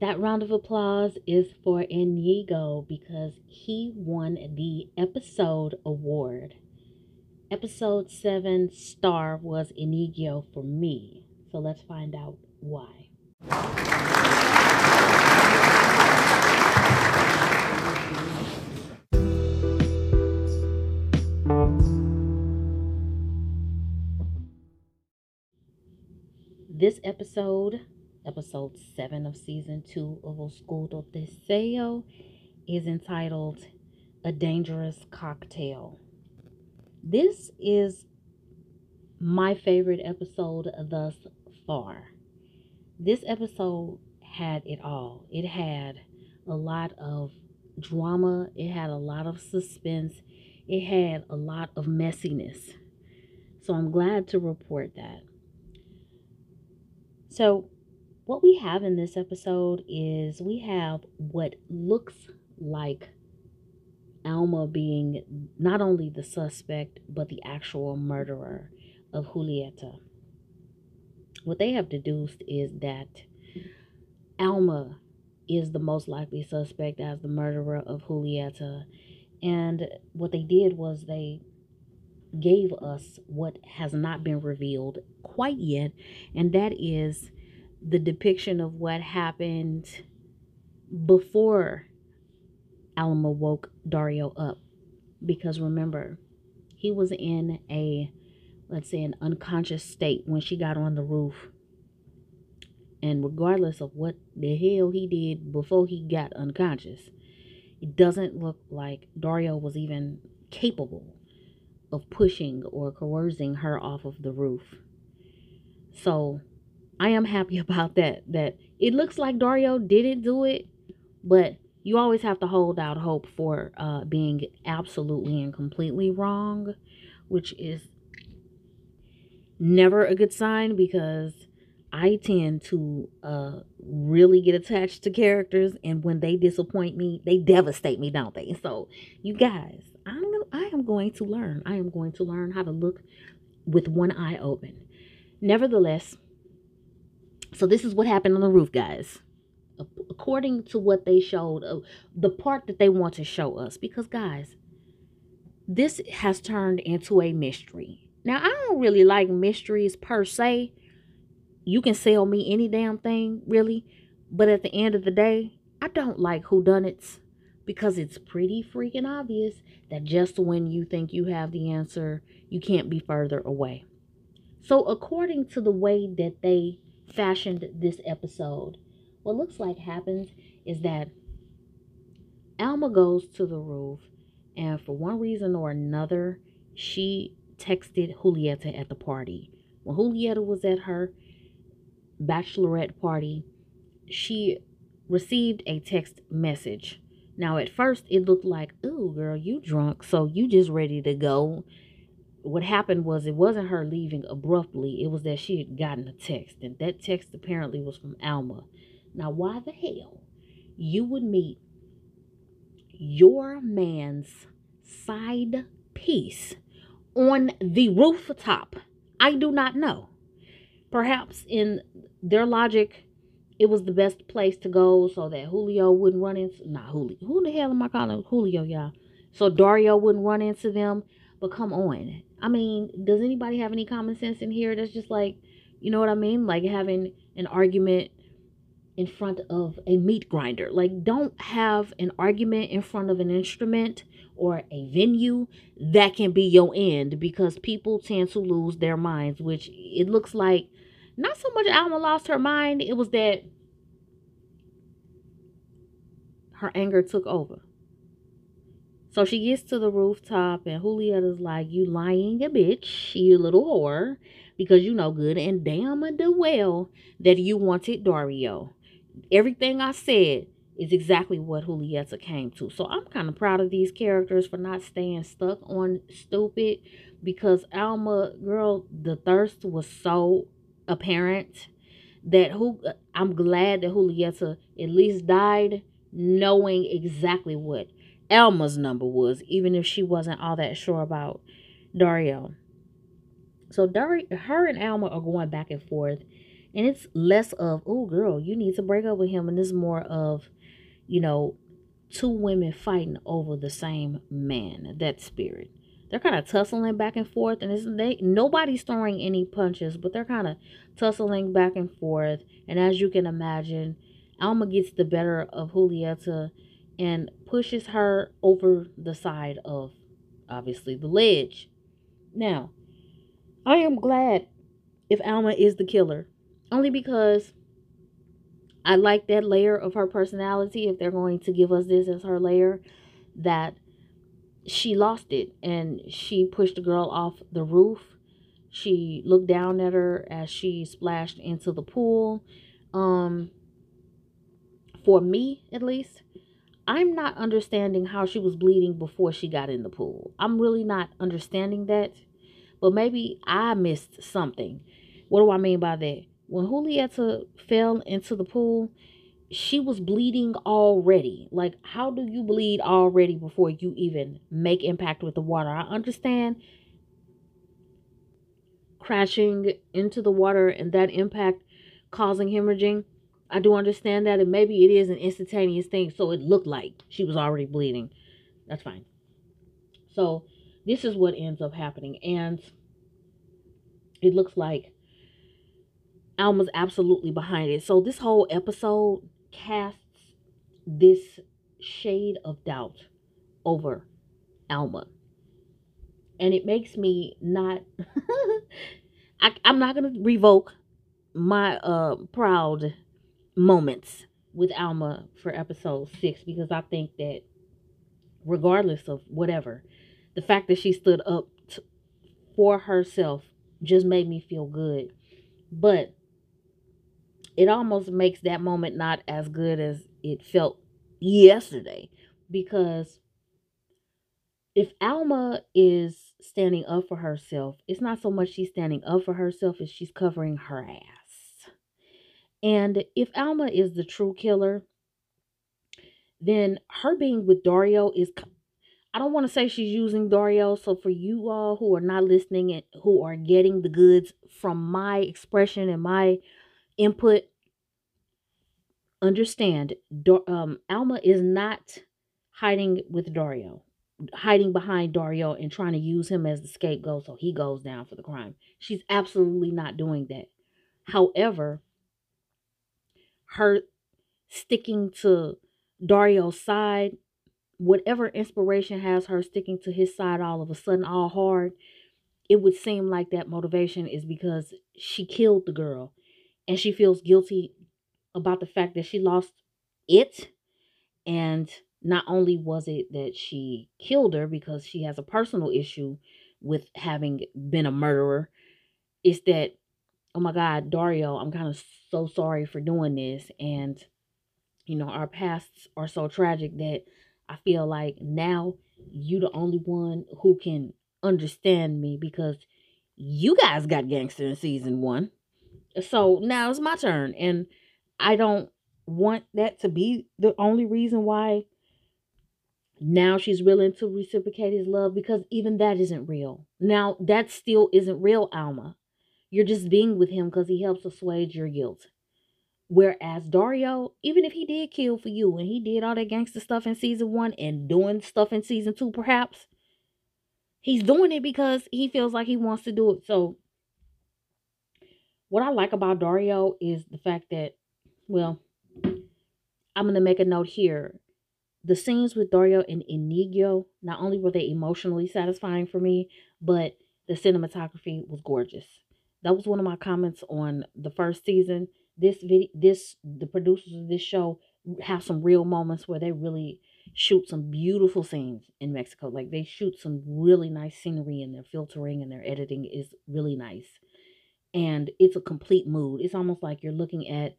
That round of applause is for Inigo because he won the episode award. Episode 7 star was Inigo for me. So let's find out why. This episode, episode 7 of season 2 of Oscuro Deseo, is entitled A Dangerous Cocktail. This is my favorite episode thus far. This episode had it all. It had a lot of drama, it had a lot of suspense, it had a lot of messiness. So I'm glad to report that. So, what we have in this episode is we have what looks like Alma being not only the suspect, but the actual murderer of Julieta. What they have deduced is that Alma is the most likely suspect as the murderer of Julieta. And what they did was they gave us what has not been revealed quite yet, and that is the depiction of what happened before Alma woke Dario up. Because remember, he was in a, let's say, an unconscious state when she got on the roof. And regardless of what the hell he did before he got unconscious, it doesn't look like Dario was even capable of pushing or coercing her off of the roof. So I am happy about that. That it looks like Dario didn't do it, but you always have to hold out hope for uh, being absolutely and completely wrong, which is never a good sign because I tend to uh, really get attached to characters, and when they disappoint me, they devastate me, don't they? So, you guys, I'm gonna, I am going to learn. I am going to learn how to look with one eye open. Nevertheless, so this is what happened on the roof, guys. According to what they showed, uh, the part that they want to show us, because guys, this has turned into a mystery. Now, I don't really like mysteries per se. You can sell me any damn thing, really. But at the end of the day, I don't like whodunits because it's pretty freaking obvious that just when you think you have the answer, you can't be further away. So, according to the way that they fashioned this episode, what looks like happens is that Alma goes to the roof, and for one reason or another, she texted Julieta at the party. When Julieta was at her bachelorette party, she received a text message. Now, at first, it looked like, "Ooh, girl, you drunk, so you just ready to go." What happened was it wasn't her leaving abruptly. It was that she had gotten a text, and that text apparently was from Alma. Now, why the hell you would meet your man's side piece on the rooftop? I do not know. Perhaps in their logic, it was the best place to go so that Julio wouldn't run into not Julio. Who the hell am I calling Julio, y'all? So Dario wouldn't run into them. But come on. I mean, does anybody have any common sense in here that's just like, you know what I mean? Like having an argument in front of a meat grinder. Like, don't have an argument in front of an instrument or a venue that can be your end because people tend to lose their minds, which it looks like not so much Alma lost her mind, it was that her anger took over. So she gets to the rooftop, and Julieta's like, You lying a bitch, you little whore, because you know good and damn a well that you wanted Dario. Everything I said is exactly what Julieta came to. So I'm kind of proud of these characters for not staying stuck on stupid because Alma, girl, the thirst was so apparent that who I'm glad that Julieta at least died knowing exactly what Alma's number was, even if she wasn't all that sure about Dario. So Dario, her and Alma are going back and forth, And it's less of, oh, girl, you need to break up with him. And it's more of, you know, two women fighting over the same man, that spirit. They're kind of tussling back and forth, and it's they nobody's throwing any punches, but they're kind of tussling back and forth. And as you can imagine, Alma gets the better of Julieta and pushes her over the side of obviously the ledge. Now, I am glad if Alma is the killer, only because I like that layer of her personality. If they're going to give us this as her layer, that she lost it and she pushed the girl off the roof. She looked down at her as she splashed into the pool. Um, for me, at least, I'm not understanding how she was bleeding before she got in the pool. I'm really not understanding that. But maybe I missed something. What do I mean by that? When Julieta fell into the pool, she was bleeding already. Like, how do you bleed already before you even make impact with the water? I understand crashing into the water and that impact causing hemorrhaging. I do understand that, and maybe it is an instantaneous thing, so it looked like she was already bleeding. That's fine. So, this is what ends up happening, and it looks like Alma's absolutely behind it. So, this whole episode casts this shade of doubt over Alma. And it makes me not I, I'm not gonna revoke my uh proud moments with Alma for episode six because I think that regardless of whatever, the fact that she stood up t- for herself just made me feel good. But it almost makes that moment not as good as it felt yesterday because if Alma is standing up for herself, it's not so much she's standing up for herself as she's covering her ass. And if Alma is the true killer, then her being with Dario is I don't want to say she's using Dario. So for you all who are not listening and who are getting the goods from my expression and my input, understand um, Alma is not hiding with Dario, hiding behind Dario and trying to use him as the scapegoat so he goes down for the crime. She's absolutely not doing that. However, her sticking to Dario's side, whatever inspiration has her sticking to his side all of a sudden, all hard, it would seem like that motivation is because she killed the girl and she feels guilty about the fact that she lost it. And not only was it that she killed her because she has a personal issue with having been a murderer, it's that, oh my God, Dario, I'm kind of so sorry for doing this. And, you know, our pasts are so tragic that I feel like now you the only one who can understand me because you guys got gangster in season one. So now it's my turn. And I don't want that to be the only reason why now she's willing to reciprocate his love because even that isn't real. Now, that still isn't real, Alma. You're just being with him because he helps assuage your guilt. Whereas Dario, even if he did kill for you and he did all that gangster stuff in season one and doing stuff in season two, perhaps, he's doing it because he feels like he wants to do it. So, what I like about Dario is the fact that, well, I'm going to make a note here. The scenes with Dario and Inigo, not only were they emotionally satisfying for me, but the cinematography was gorgeous. That was one of my comments on the first season this video this the producers of this show have some real moments where they really shoot some beautiful scenes in Mexico. Like they shoot some really nice scenery and their filtering and their editing is really nice. And it's a complete mood. It's almost like you're looking at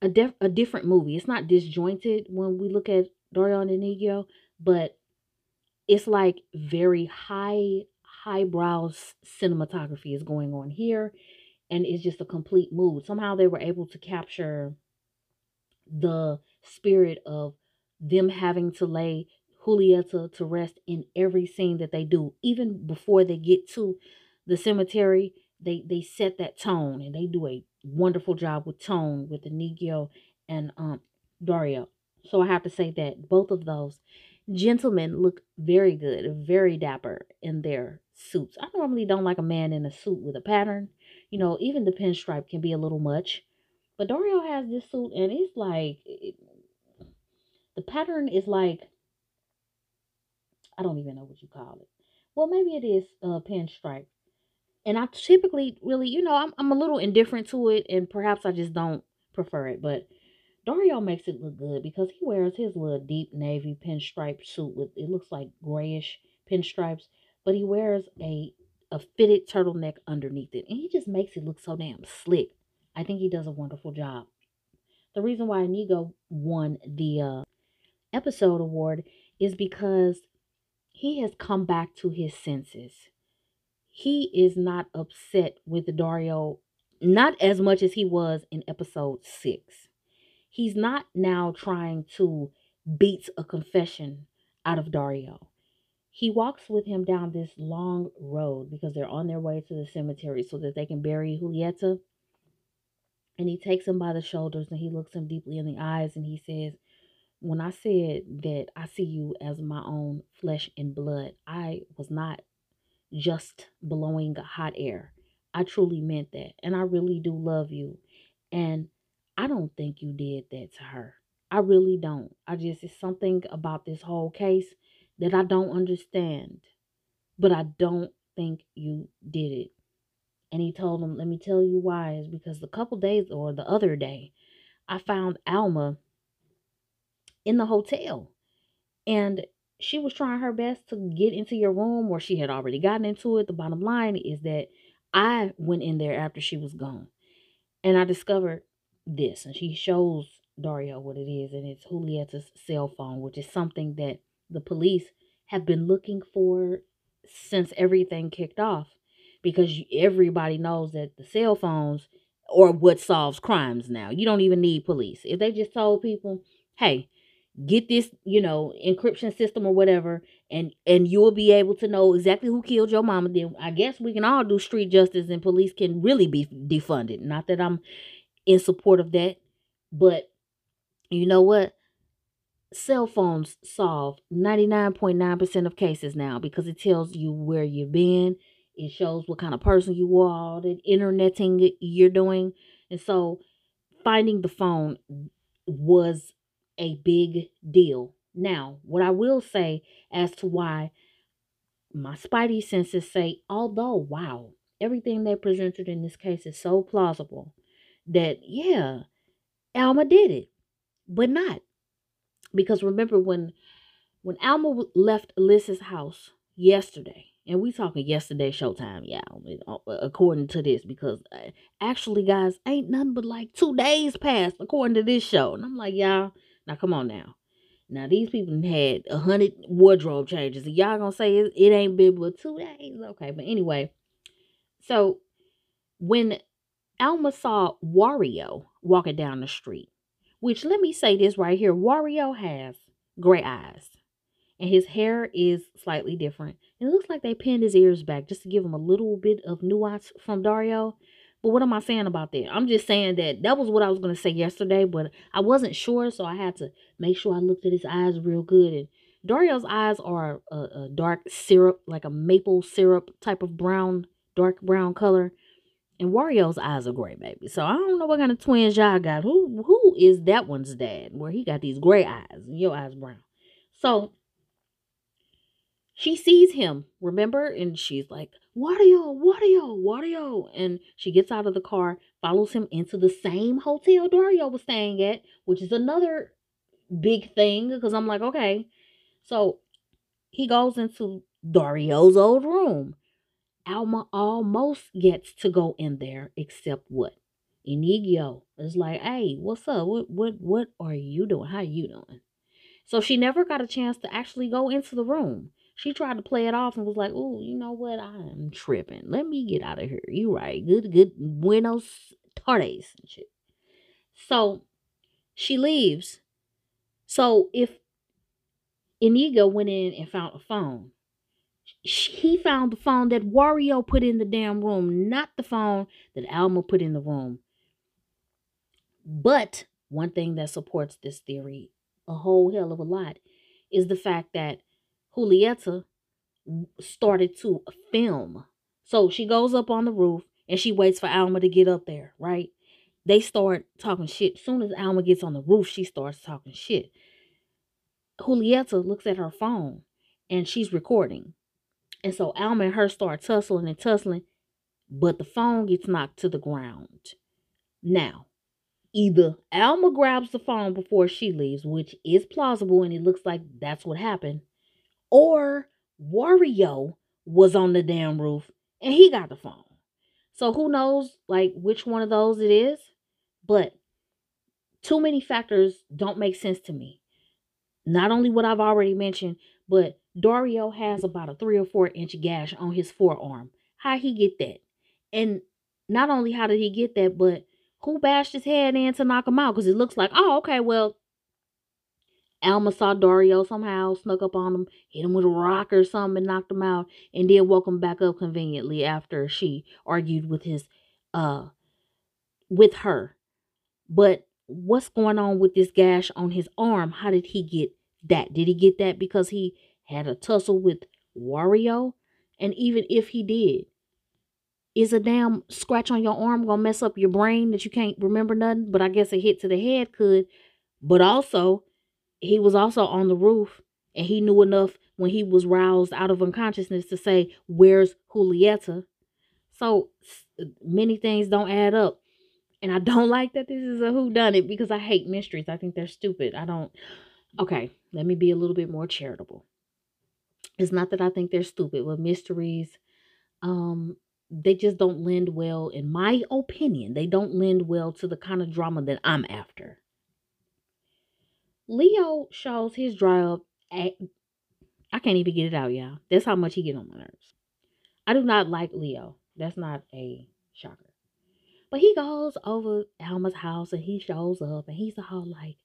a def- a different movie. It's not disjointed when we look at Dario and but it's like very high highbrow cinematography is going on here and it's just a complete mood. Somehow they were able to capture the spirit of them having to lay Julieta to rest in every scene that they do, even before they get to the cemetery. They they set that tone and they do a wonderful job with tone with Inigo and um Dario. So I have to say that both of those gentlemen look very good, very dapper in their suits. I normally don't like a man in a suit with a pattern. You know, even the pinstripe can be a little much. But Dario has this suit and it's like it, the pattern is like I don't even know what you call it. Well, maybe it is a uh, pinstripe. And I typically really, you know, I'm I'm a little indifferent to it and perhaps I just don't prefer it, but Dario makes it look good because he wears his little deep navy pinstripe suit with it looks like grayish pinstripes, but he wears a a fitted turtleneck underneath it, and he just makes it look so damn slick. I think he does a wonderful job. The reason why Inigo won the uh, episode award is because he has come back to his senses. He is not upset with Dario, not as much as he was in episode six he's not now trying to beat a confession out of Dario. He walks with him down this long road because they're on their way to the cemetery so that they can bury Julieta. And he takes him by the shoulders and he looks him deeply in the eyes and he says, When I said that I see you as my own flesh and blood, I was not just blowing hot air. I truly meant that. And I really do love you. And I don't think you did that to her. I really don't. I just, it's something about this whole case that I don't understand. But I don't think you did it. And he told him, let me tell you why. Is because the couple days or the other day, I found Alma in the hotel. And she was trying her best to get into your room or she had already gotten into it. The bottom line is that I went in there after she was gone. And I discovered this and she shows Dario what it is and it's Julieta's cell phone, which is something that the police have been looking for since everything kicked off because everybody knows that the cell phones are what solves crimes now. You don't even need police. If they just told people, "Hey, get this, you know, encryption system or whatever and and you'll be able to know exactly who killed your mama then I guess we can all do street justice and police can really be defunded. Not that I'm in support of that. But you know what? Cell phones solve 99.9% of cases now because it tells you where you've been. It shows what kind of person you are, the interneting you're doing. And so finding the phone was a big deal. Now, what I will say as to why my spidey senses say, although, wow, everything they presented in this case is so plausible, that, yeah, Alma did it, but not. Because remember when when Alma left Alyssa's house yesterday, and we talking yesterday showtime, yeah, uh, according to this, because uh, actually, guys, ain't nothing but like two days passed according to this show. And I'm like, y'all, now come on now. Now these people had a hundred wardrobe changes. And y'all gonna say it, it ain't been but two days. Okay, but anyway. So when Alma saw Wario walking down the street, which let me say this right here Wario has gray eyes, and his hair is slightly different. It looks like they pinned his ears back just to give him a little bit of nuance from Dario. But what am I saying about that? I'm just saying that that was what I was going to say yesterday, but I wasn't sure, so I had to make sure I looked at his eyes real good. And Dario's eyes are a, a dark syrup, like a maple syrup type of brown, dark brown color. And Wario's eyes are gray, baby. So I don't know what kind of twins y'all got. Who who is that one's dad? Where he got these gray eyes and your eyes brown. So she sees him, remember? And she's like, Wario, Wario, Wario. And she gets out of the car, follows him into the same hotel Dario was staying at, which is another big thing because I'm like, okay. So he goes into Dario's old room. Alma almost gets to go in there, except what? Inigo is like, hey, what's up? What what what are you doing? How you doing? So she never got a chance to actually go into the room. She tried to play it off and was like, oh, you know what? I'm tripping. Let me get out of here. You right. Good, good buenos tardes and shit. So she leaves. So if Inigo went in and found a phone, he found the phone that Wario put in the damn room, not the phone that Alma put in the room. But one thing that supports this theory a whole hell of a lot is the fact that Julieta started to film. So she goes up on the roof and she waits for Alma to get up there, right? They start talking shit. Soon as Alma gets on the roof, she starts talking shit. Julieta looks at her phone and she's recording. And so Alma and her start tussling and tussling, but the phone gets knocked to the ground. Now, either Alma grabs the phone before she leaves, which is plausible and it looks like that's what happened, or Wario was on the damn roof and he got the phone. So who knows like which one of those it is, but too many factors don't make sense to me. Not only what I've already mentioned, but Dario has about a three or four inch gash on his forearm. How he get that? And not only how did he get that, but who bashed his head in to knock him out? Because it looks like, oh, okay, well, Alma saw Dario somehow, snuck up on him, hit him with a rock or something, and knocked him out, and then woke him back up conveniently after she argued with his, uh, with her. But what's going on with this gash on his arm? How did he get that? Did he get that because he had a tussle with Wario? And even if he did, is a damn scratch on your arm gonna mess up your brain that you can't remember nothing? But I guess a hit to the head could. But also, he was also on the roof and he knew enough when he was roused out of unconsciousness to say, Where's Julieta? So uh, many things don't add up. And I don't like that this is a who done it because I hate mysteries. I think they're stupid. I don't okay, let me be a little bit more charitable. It's not that I think they're stupid, but mysteries, um, they just don't lend well, in my opinion, they don't lend well to the kind of drama that I'm after. Leo shows his dry up. At, I can't even get it out, y'all. That's how much he get on my nerves. I do not like Leo. That's not a shocker. But he goes over Alma's house and he shows up and he's all like,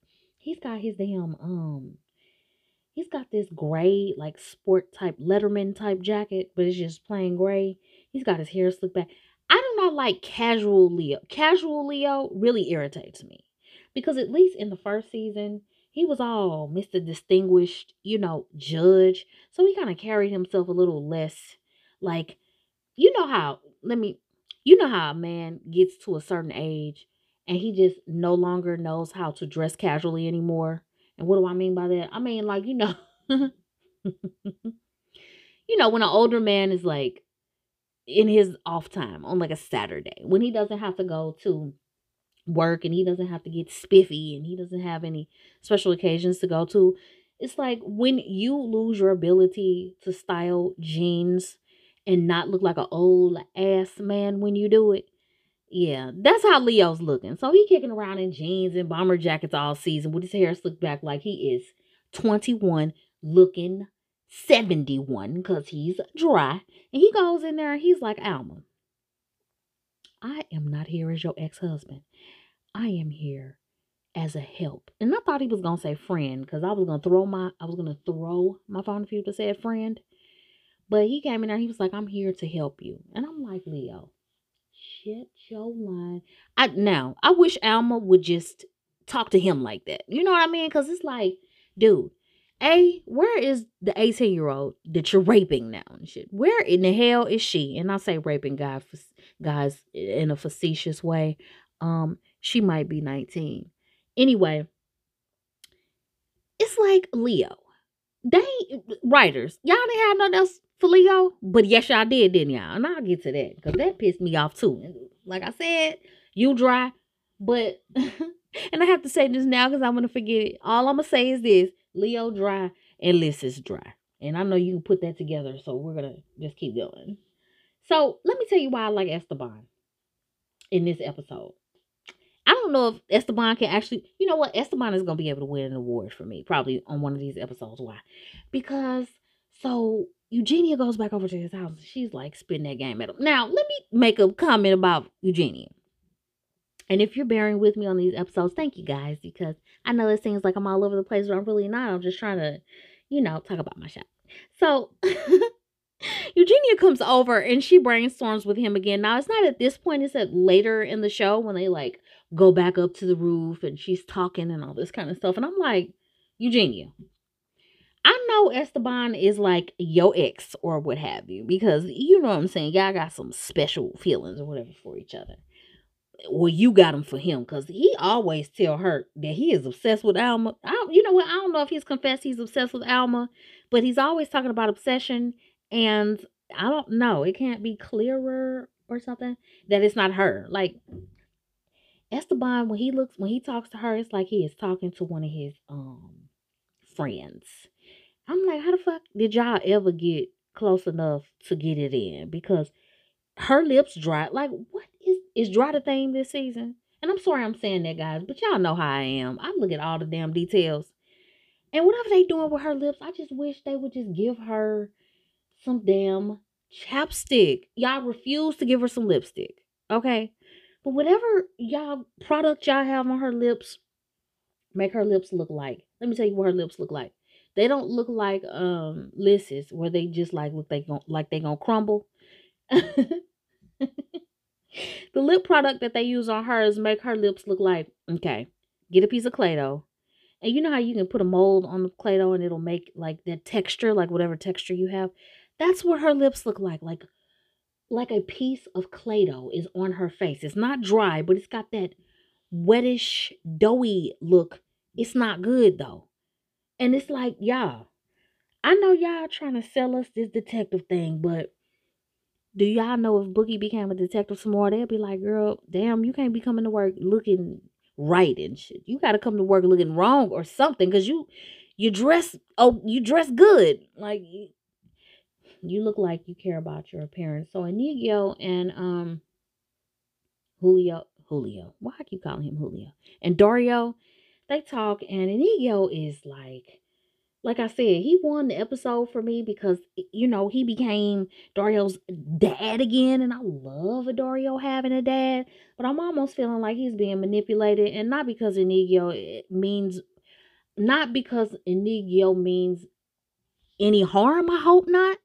he's got his damn um he's got this gray like sport type letterman type jacket but it's just plain gray He's got his hair slicked back. I do not like casual Leo. Casual Leo really irritates me because at least in the first season, he was all Mr. Distinguished, you know, judge. So he kind of carried himself a little less like, you know how, let me, you know how a man gets to a certain age and he just no longer knows how to dress casually anymore. And what do I mean by that? I mean, like, you know, you know, when an older man is like in his off time on like a Saturday when he doesn't have to go to work and he doesn't have to get spiffy and he doesn't have any special occasions to go to. It's like when you lose your ability to style jeans and not look like an old ass man when you do it. Yeah, that's how Leo's looking. So he kicking around in jeans and bomber jackets all season with his hair slicked back like he is 21 looking 71 because he's dry. And he goes in there and he's like, Alma, I am not here as your ex husband. I am here as a help. And I thought he was gonna say friend because I was gonna throw my I was gonna throw my phone if would have said friend. But he came in there, and he was like, I'm here to help you. And I'm like, Leo, shit your line. I now I wish Alma would just talk to him like that. You know what I mean? Cause it's like, dude, a, where is the 18 year old that you're raping now and shit? Where in the hell is she? And I say raping guy, guys in a facetious way. Um, she might be 19. Anyway, it's like Leo. They writers, y'all didn't have nothing else for Leo, but yes, y'all did, didn't y'all? And I'll get to that because that pissed me off too. And like I said, you dry, but and I have to say this now because I'm gonna forget it. All I'm gonna say is this: Leo dry and Liz is dry. And I know you can put that together, so we're gonna just keep going. So let me tell you why I like Esteban in this episode. I don't know if Esteban can actually, you know what, Esteban is gonna be able to win an award for me, probably on one of these episodes. Why? Because so Eugenia goes back over to his house. She's like spitting that game at him. Now, let me make a comment about Eugenia. And if you're bearing with me on these episodes, thank you guys because I know it seems like I'm all over the place, but I'm really not. I'm just trying to, you know, talk about my shop. So Eugenia comes over and she brainstorms with him again. Now, it's not at this point, it's at later in the show when they like go back up to the roof and she's talking and all this kind of stuff. And I'm like, Eugenia, I know Esteban is like your ex or what have you, because you know what I'm saying. Y'all got some special feelings or whatever for each other. Well, you got them for him because he always tell her that he is obsessed with Alma. I, you know what? I don't know if he's confessed he's obsessed with Alma, but he's always talking about obsession. And I don't know. It can't be clearer or something that it's not her. Like Esteban, when he looks, when he talks to her, it's like he is talking to one of his um friends. I'm like, how the fuck did y'all ever get close enough to get it in? Because her lips dry. Like, what is is dry the thing this season? And I'm sorry I'm saying that, guys, but y'all know how I am. I look at all the damn details. And whatever they doing with her lips, I just wish they would just give her some damn chapstick. Y'all refuse to give her some lipstick. Okay? But whatever y'all product y'all have on her lips, make her lips look like. Let me tell you what her lips look like. They don't look like um Liss's where they just like look they gon' like they gonna crumble. the lip product that they use on hers make her lips look like okay. Get a piece of Play-Doh. And you know how you can put a mold on the Play-Doh and it'll make like that texture, like whatever texture you have. That's what her lips look like. Like like a piece of Play-Doh is on her face. It's not dry, but it's got that wettish, doughy look. It's not good though. And it's like, y'all, I know y'all trying to sell us this detective thing, but do y'all know if Boogie became a detective some more, they'll be like, girl, damn, you can't be coming to work looking right and shit. You gotta come to work looking wrong or something, cause you you dress oh you dress good. Like you, you look like you care about your appearance. So Inigo and um Julio Julio. Why I keep calling him Julio? And Dario, they talk and Inigo is like like I said, he won the episode for me because you know he became Dario's dad again, and I love Dario having a dad. But I'm almost feeling like he's being manipulated, and not because Inigo eh, means, not because Inigo means any harm. I hope not.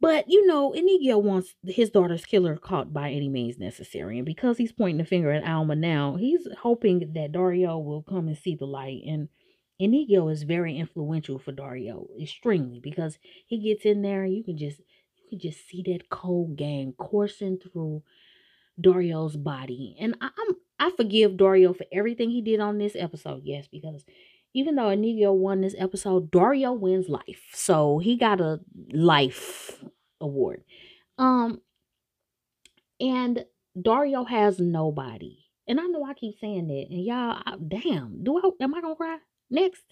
But you know, Inigo wants his daughter's killer caught by any means necessary, and because he's pointing the finger at Alma now, he's hoping that Dario will come and see the light and Inigo is very influential for Dario, extremely, because he gets in there and you can just you can just see that cold game coursing through Dario's body. And I, am I forgive Dario for everything he did on this episode, yes, because even though Inigo won this episode, Dario wins life. So he got a life award. Um and Dario has nobody. And I know I keep saying that. And y'all, I, damn, do I am I gonna cry? next.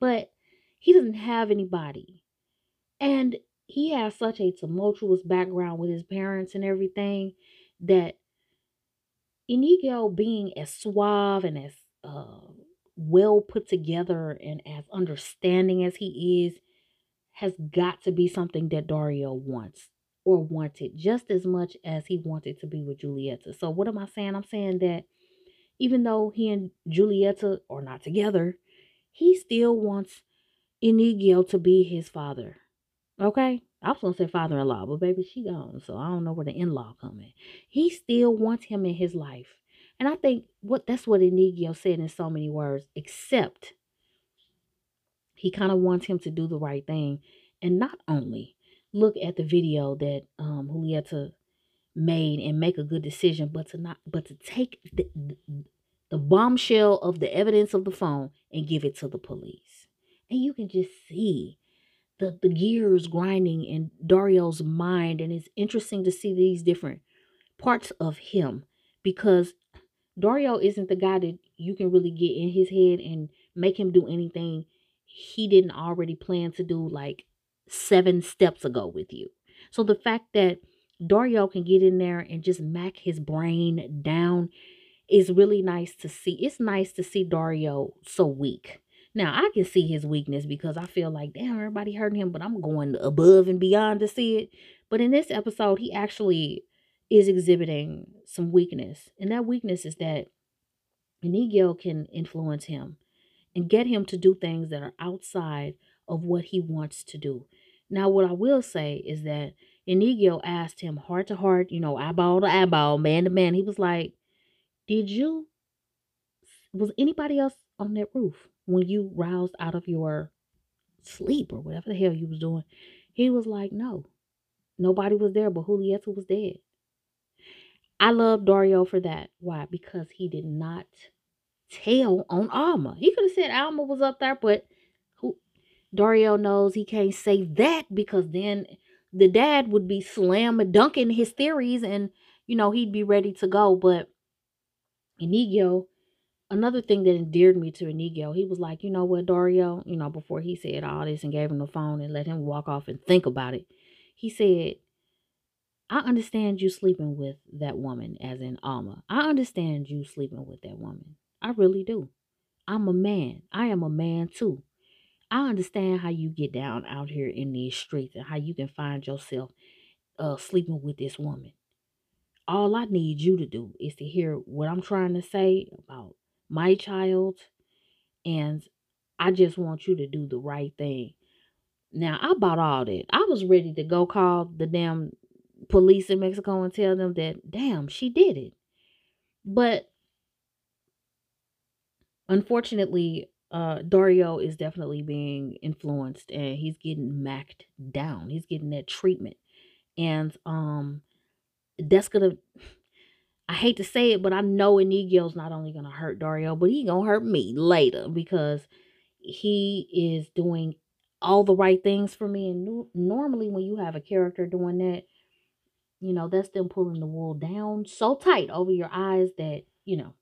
But he doesn't have anybody. And he has such a tumultuous background with his parents and everything that Inigo being as suave and as uh, well put together and as understanding as he is has got to be something that Dario wants or wanted just as much as he wanted to be with Julieta. So what am I saying? I'm saying that even though he and Julieta are not together, he still wants Inigo to be his father. Okay? I was gonna say father-in-law, but baby, she gone, so I don't know where the in-law coming. He still wants him in his life. And I think what that's what Inigo said in so many words, except he kind of wants him to do the right thing. And not only look at the video that um Julieta made and make a good decision, but to not but to take the, the bombshell of the evidence of the phone and give it to the police. And you can just see the, the gears grinding in Dario's mind. And it's interesting to see these different parts of him because Dario isn't the guy that you can really get in his head and make him do anything he didn't already plan to do like seven steps ago with you. So the fact that Dario can get in there and just mac his brain down is really nice to see. It's nice to see Dario so weak. Now, I can see his weakness because I feel like, damn, everybody hurting him, but I'm going above and beyond to see it. But in this episode, he actually is exhibiting some weakness. And that weakness is that Inigo can influence him and get him to do things that are outside of what he wants to do. Now, what I will say is that Inigo asked him heart to heart, you know, eyeball to eyeball, man to man. He was like, Did you was anybody else on that roof when you roused out of your sleep or whatever the hell you was doing? He was like, No. Nobody was there, but Julieta was dead. I love Dario for that. Why? Because he did not tell on Alma. He could have said Alma was up there, but who Dario knows he can't say that because then the dad would be slam dunking his theories and you know he'd be ready to go. But Inigo, another thing that endeared me to Inigo, he was like, you know what, Dario, you know, before he said all this and gave him the phone and let him walk off and think about it, he said, I understand you sleeping with that woman, as in Alma. I understand you sleeping with that woman. I really do. I'm a man. I am a man too. I understand how you get down out here in these streets and how you can find yourself uh, sleeping with this woman. All I need you to do is to hear what I'm trying to say about my child, and I just want you to do the right thing. Now, I bought all that. I was ready to go call the damn police in Mexico and tell them that, damn, she did it. But unfortunately, uh, Dario is definitely being influenced and he's getting macked down. He's getting that treatment. And um that's gonna I hate to say it, but I know Inigo's not only gonna hurt Dario, but he gonna hurt me later because he is doing all the right things for me. And normally when you have a character doing that, you know, that's them pulling the wool down so tight over your eyes that, you know.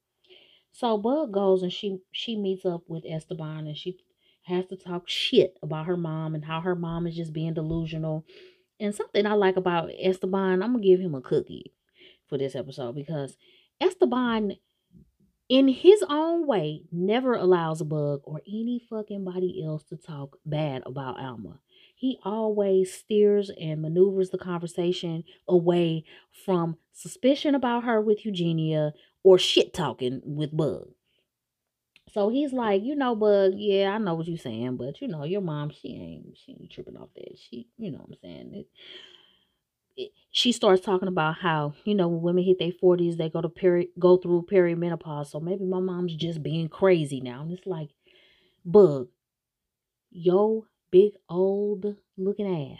So Bug goes and she she meets up with Esteban and she has to talk shit about her mom and how her mom is just being delusional. And something I like about Esteban, I'm gonna give him a cookie for this episode because Esteban in his own way, never allows bug or any fucking body else to talk bad about Alma. He always steers and maneuvers the conversation away from suspicion about her with Eugenia or shit talking with Bug. So he's like, you know, Bug, yeah, I know what you're saying, but you know, your mom, she ain't, she ain't tripping off that. She, you know what I'm saying? It, she starts talking about how you know when women hit their 40s they go to peri- go through perimenopause so maybe my mom's just being crazy now and it's like bug yo big old looking ass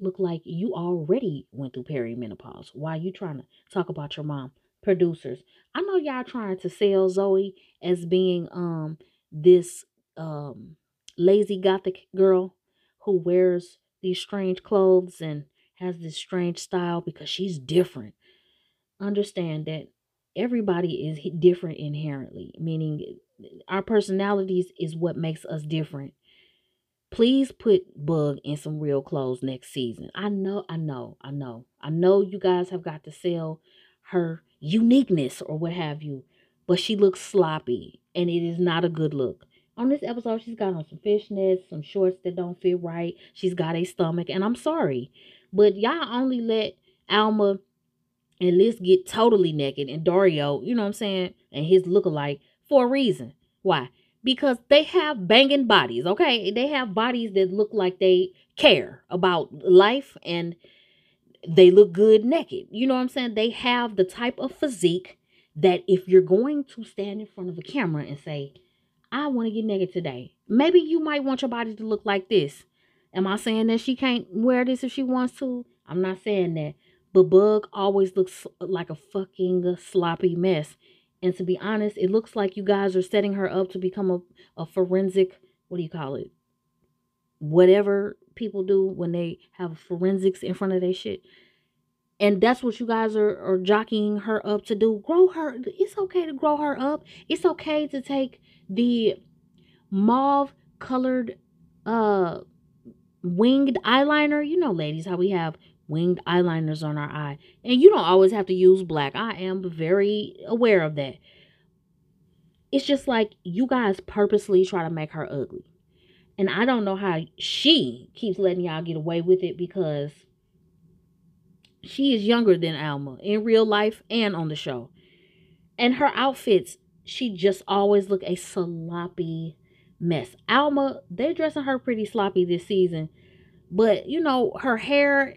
look like you already went through perimenopause why you trying to talk about your mom producers i know y'all trying to sell zoe as being um this um lazy gothic girl who wears these strange clothes and has this strange style because she's different. Understand that everybody is different inherently, meaning our personalities is what makes us different. Please put Bug in some real clothes next season. I know, I know, I know. I know you guys have got to sell her uniqueness or what have you, but she looks sloppy and it is not a good look. On this episode, she's got on some fishnets, some shorts that don't fit right. She's got a stomach, and I'm sorry. But y'all only let Alma and Liz get totally naked and Dario, you know what I'm saying, and his lookalike for a reason. Why? Because they have banging bodies, okay? They have bodies that look like they care about life and they look good naked. You know what I'm saying? They have the type of physique that if you're going to stand in front of a camera and say, I want to get naked today, maybe you might want your body to look like this. Am I saying that she can't wear this if she wants to? I'm not saying that. But Bug always looks like a fucking sloppy mess. And to be honest, it looks like you guys are setting her up to become a, a forensic, what do you call it? Whatever people do when they have forensics in front of their shit. And that's what you guys are, are jockeying her up to do. Grow her. It's okay to grow her up. It's okay to take the mauve colored uh winged eyeliner. You know, ladies, how we have winged eyeliners on our eye. And you don't always have to use black. I am very aware of that. It's just like you guys purposely try to make her ugly. And I don't know how she keeps letting y'all get away with it because she is younger than Alma in real life and on the show. And her outfits, she just always look a sloppy mess. Alma, they're dressing her pretty sloppy this season, but you know, her hair,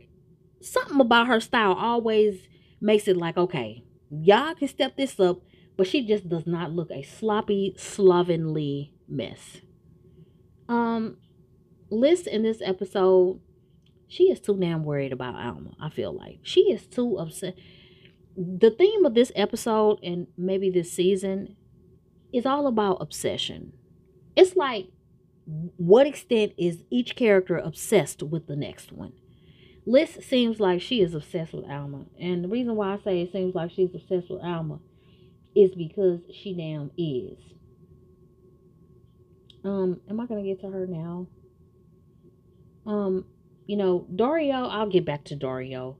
something about her style always makes it like, okay, y'all can step this up, but she just does not look a sloppy, slovenly mess. Um, Liz in this episode, she is too damn worried about Alma. I feel like she is too upset. The theme of this episode and maybe this season is all about obsession. It's like what extent is each character obsessed with the next one? Liz seems like she is obsessed with Alma. And the reason why I say it seems like she's obsessed with Alma is because she damn is. Um, am I gonna get to her now? Um, you know, Dario, I'll get back to Dario.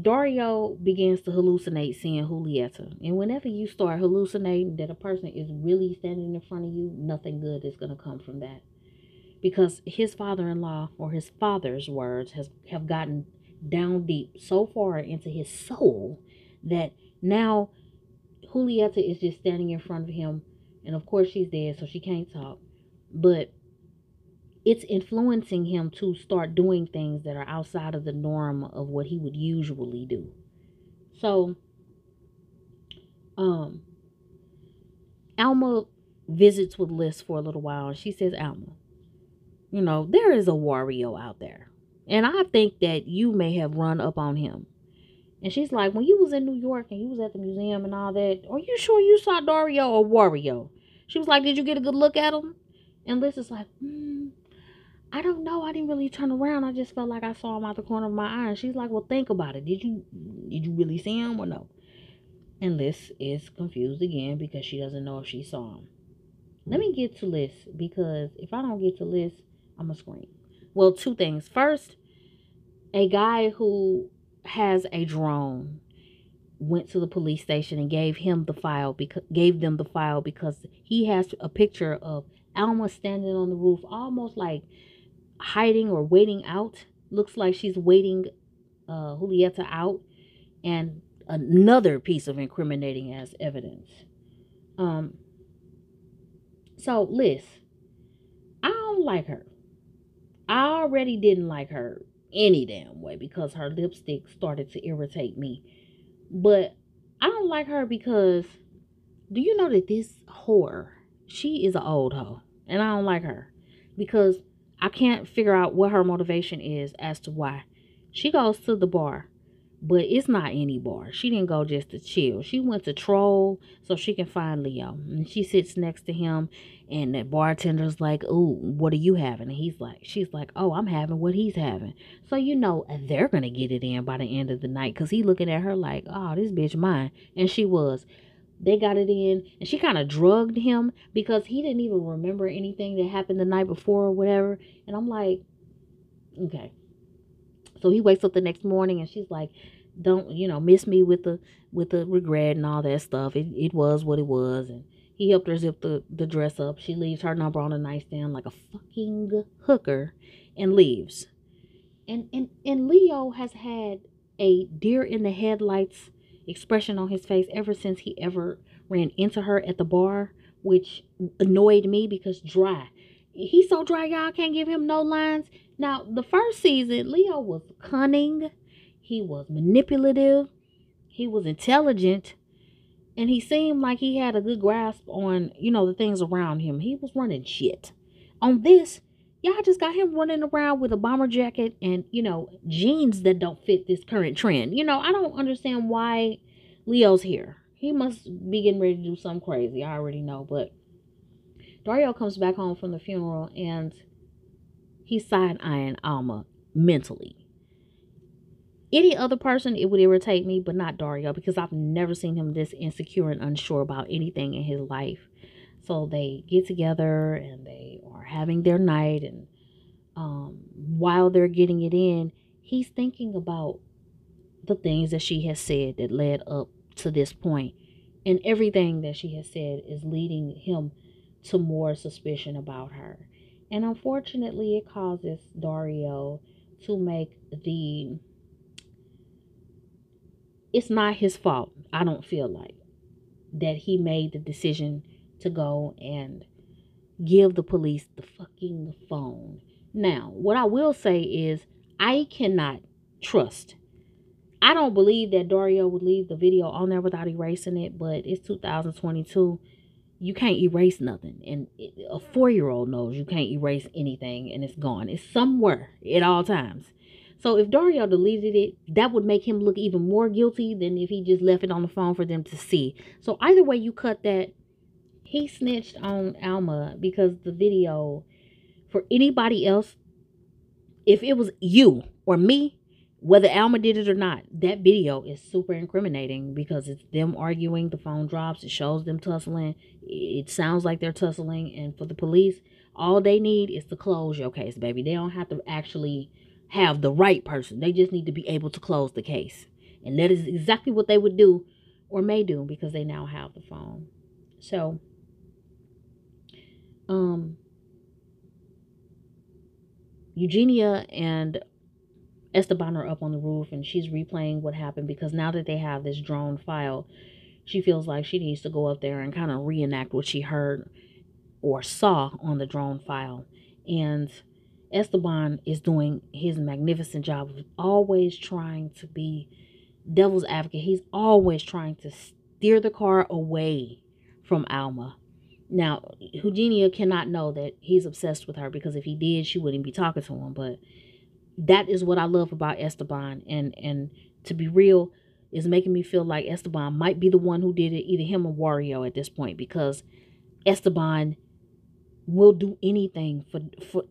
Dario begins to hallucinate seeing Julieta. And whenever you start hallucinating that a person is really standing in front of you, nothing good is going to come from that. Because his father in law, or his father's words, has have gotten down deep so far into his soul that now Julieta is just standing in front of him. And of course, she's dead, so she can't talk. But it's influencing him to start doing things that are outside of the norm of what he would usually do. So, um, Alma visits with Liz for a little while, and she says, Alma, you know, there is a Wario out there. And I think that you may have run up on him. And she's like, when you was in New York and you was at the museum and all that, are you sure you saw Dario or Wario? She was like, did you get a good look at him? And Liz is like, mm, I don't know. I didn't really turn around. I just felt like I saw him out the corner of my eye. And she's like, Well, think about it. Did you did you really see him or no? And Liz is confused again because she doesn't know if she saw him. Let me get to Liz because if I don't get to Liz, I'm gonna scream. Well, two things. First, a guy who has a drone went to the police station and gave him the file because gave them the file because he has a picture of Alma standing on the roof almost like hiding or waiting out. Looks like she's waiting uh, Julieta out. And another piece of incriminating as evidence. Um, so, Liz, I don't like her. I already didn't like her any damn way because her lipstick started to irritate me. But I don't like her because do you know that this whore, she is an old hoe. And I don't like her because I can't figure out what her motivation is as to why. She goes to the bar, but it's not any bar. She didn't go just to chill. She went to troll so she can find Leo. And she sits next to him, and the bartender's like, Ooh, what are you having? And he's like, She's like, Oh, I'm having what he's having. So, you know, they're to get it in by the end of the night because he looking at her like, Oh, this bitch mine. And she was they got it in and she kind of drugged him because he didn't even remember anything that happened the night before or whatever and i'm like okay so he wakes up the next morning and she's like don't you know miss me with the with the regret and all that stuff. It, it was what it was. And he helped her zip the, the dress up. She leaves her number on the nightstand like a fucking hooker and leaves. And and and leo has had a deer in the headlights expression on his face ever since he ever ran into her at the bar, which annoyed me because dry. He's so dry, y'all. Can't give him no lines. Now, the first season, Leo was cunning, he was manipulative, he was intelligent, and he seemed like he had a good grasp on, you know, the things around him. He was running shit. On this, y'all just got him running around with a bomber jacket and you know jeans that don't fit this current trend you know i don't understand why leo's here he must be getting ready to do something crazy i already know but dario comes back home from the funeral and he's side-eyeing alma mentally any other person it would irritate me but not dario because i've never seen him this insecure and unsure about anything in his life so they get together and they are having their night. And um, while they're getting it in, he's thinking about the things that she has said that led up to this. And everything that she has said is leading him to more suspicion about her. And unfortunately, it causes Dario to make the. It's not his fault, I don't feel like, that he made the decision to go and give the police the fucking phone. Now, what I will say is I cannot trust I don't believe that Dario would leave the video on there without erasing it, but it's 2022. You can't erase nothing. And a four year old knows you can't erase anything and it's gone. It's somewhere at all times. So if Dario deleted it, that would make him look even more guilty than if he just left it on the phone for them to see. So either way you cut that, he snitched on Alma because the video for anybody else, if it was you or me, whether Alma did it or not, that video is super incriminating because it's them arguing. The phone drops. It shows them tussling. It sounds like they're tussling. And for the police, all they need is to close your case, baby. They don't have to actually have the right person. They just need to be able to close the case. And that is exactly what they would do or may do because they now have the phone. So, um, Eugenia and Esteban are up on the roof and she's replaying what happened because now that they have this drone file, she feels like she needs to go up there and kind of reenact what she heard or saw on the drone file. And Esteban is doing his magnificent job of always trying to be devil's advocate. He's always trying to steer the car away from Alma. Now, Eugenia cannot know that he's obsessed with her because if he did, she wouldn't be talking to him. But that is what I love about Esteban. And and to be real, is making me feel like Esteban might be the one who did it, either him or Wario at this point, because Esteban will do anything for for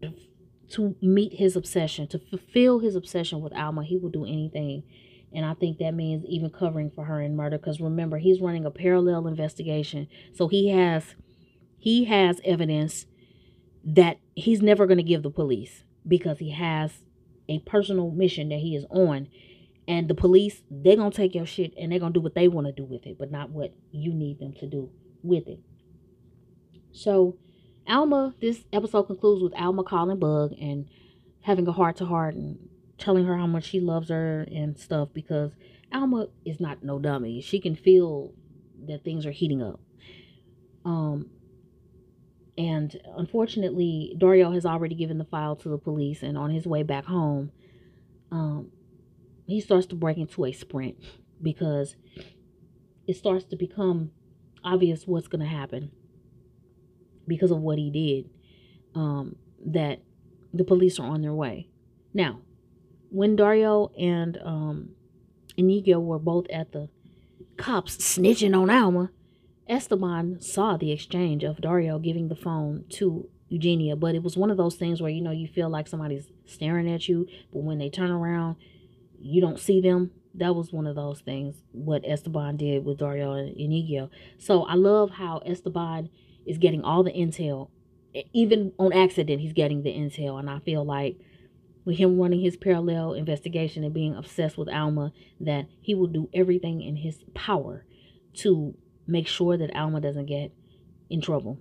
to meet his obsession, to fulfill his obsession with Alma. He will do anything. And I think that means even covering for her in murder. Because remember, he's running a parallel investigation. So he has he has evidence that he's never going to give the police because he has a personal mission that he is on. And the police, they're going to take your shit and they're going to do what they want to do with it, but not what you need them to do with it. So Alma, this episode concludes with Alma calling Bug and having a heart to heart and telling her how much she loves her and stuff because Alma is not no dummy. She can feel that things are heating up. Um, and unfortunately, Dario has already given the file to the police, and on his way back home, um, he starts to break into a sprint because it starts to become obvious what's going to happen because of what he did, um, that the police are on their way. Now, when Dario and um, Inigo were both at the cops snitching on Alma, Esteban saw the exchange of Dario giving the phone to Eugenia, but it was one of those things where you know you feel like somebody's staring at you, but when they turn around, you don't see them. That was one of those things what Esteban did with Dario and Inigo. So I love how Esteban is getting all the intel. Even on accident, he's getting the intel. And I feel like with him running his parallel investigation and being obsessed with Alma, that he will do everything in his power to make sure that Alma doesn't get in trouble.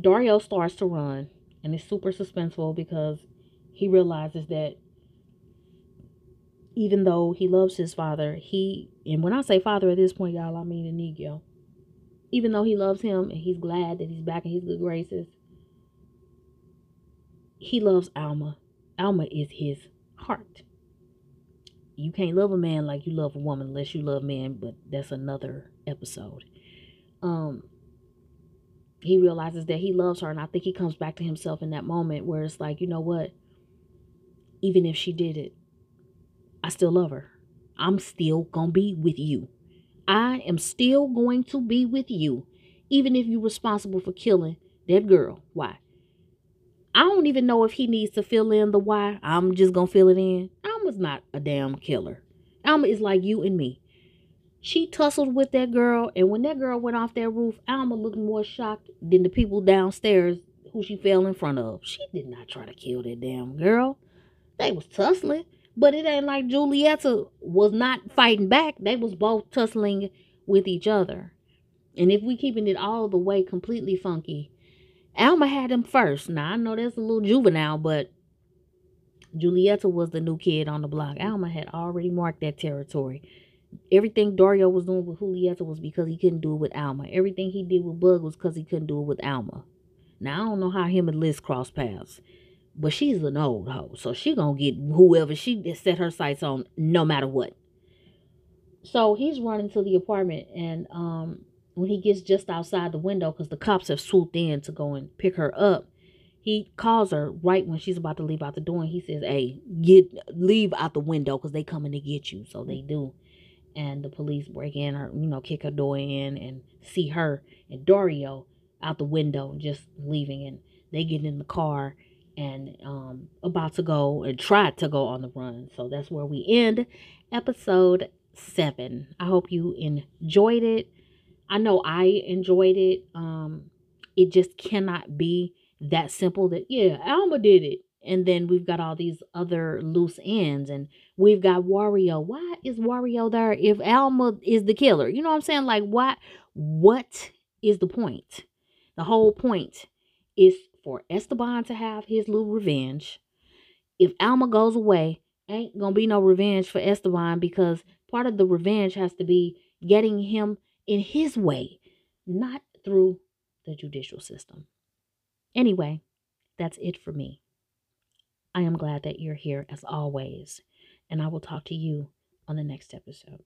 Dario starts to run, and it's super suspenseful because he realizes that even though he loves his father, he, and when I say father at this point, y'all, I mean Inigo even though he loves him and he's glad that he's back in his good graces, he loves Alma. Alma is his heart. You can't love a man like you love a woman unless you love men, but that's another episode. Um he realizes that he loves her and I think he comes back to himself in that moment where it's like, you know what? Even if she did it, I still love her. I'm still to be with you. I am still going to be with you, even if you're responsible for killing that girl. Why? I don't even know if he needs to fill in the why. I'm just to fill it in. Alma's not a damn killer. Alma is like you and me. She tussled with that girl, and when that girl went off that roof, Alma looked more shocked than the people downstairs who she fell in front of. She did not try to kill that damn girl. They was tussling. But it ain't like Julieta was not fighting back. They was both tussling with each other. And if we keeping it all the way completely funky, Alma had him first. Now I know that's a little juvenile, but Julieta was the new kid on the block. Alma had already marked that territory. Everything Dario was doing with Julieta was because he couldn't do it with Alma. Everything he did with Bug was because he couldn't do it with Alma. Now I don't know how him and Liz crossed paths. But she's an old hoe, so she gonna get whoever she set her sights on, no matter what. So he's running to the apartment, and um, when he gets just outside the window, because the cops have swooped in to go and pick her up, he calls her right when she's about to leave out the door, and he says, "Hey, get leave out the window, because they coming to get you." So they do, and the police break in, or you know, kick her door in, and see her and Dario out the window, just leaving, and they get in the car and um about to go and try to go on the run. So that's where we end episode seven. I hope you enjoyed it. I know I enjoyed it. Um, it just cannot be that simple that yeah, Alma did it. And then we've got all these other loose ends, and we've got Wario. Why is Wario there if Alma is the killer? You know what I'm saying? Like, what? What is the point? The whole point is for Esteban to have his little revenge. If Alma goes away, ain't gonna be no revenge for Esteban because part of the revenge has to be getting him in his way, not through the judicial system. Anyway, that's it for me. I am glad that you're here as always, and I will talk to you on the next episode.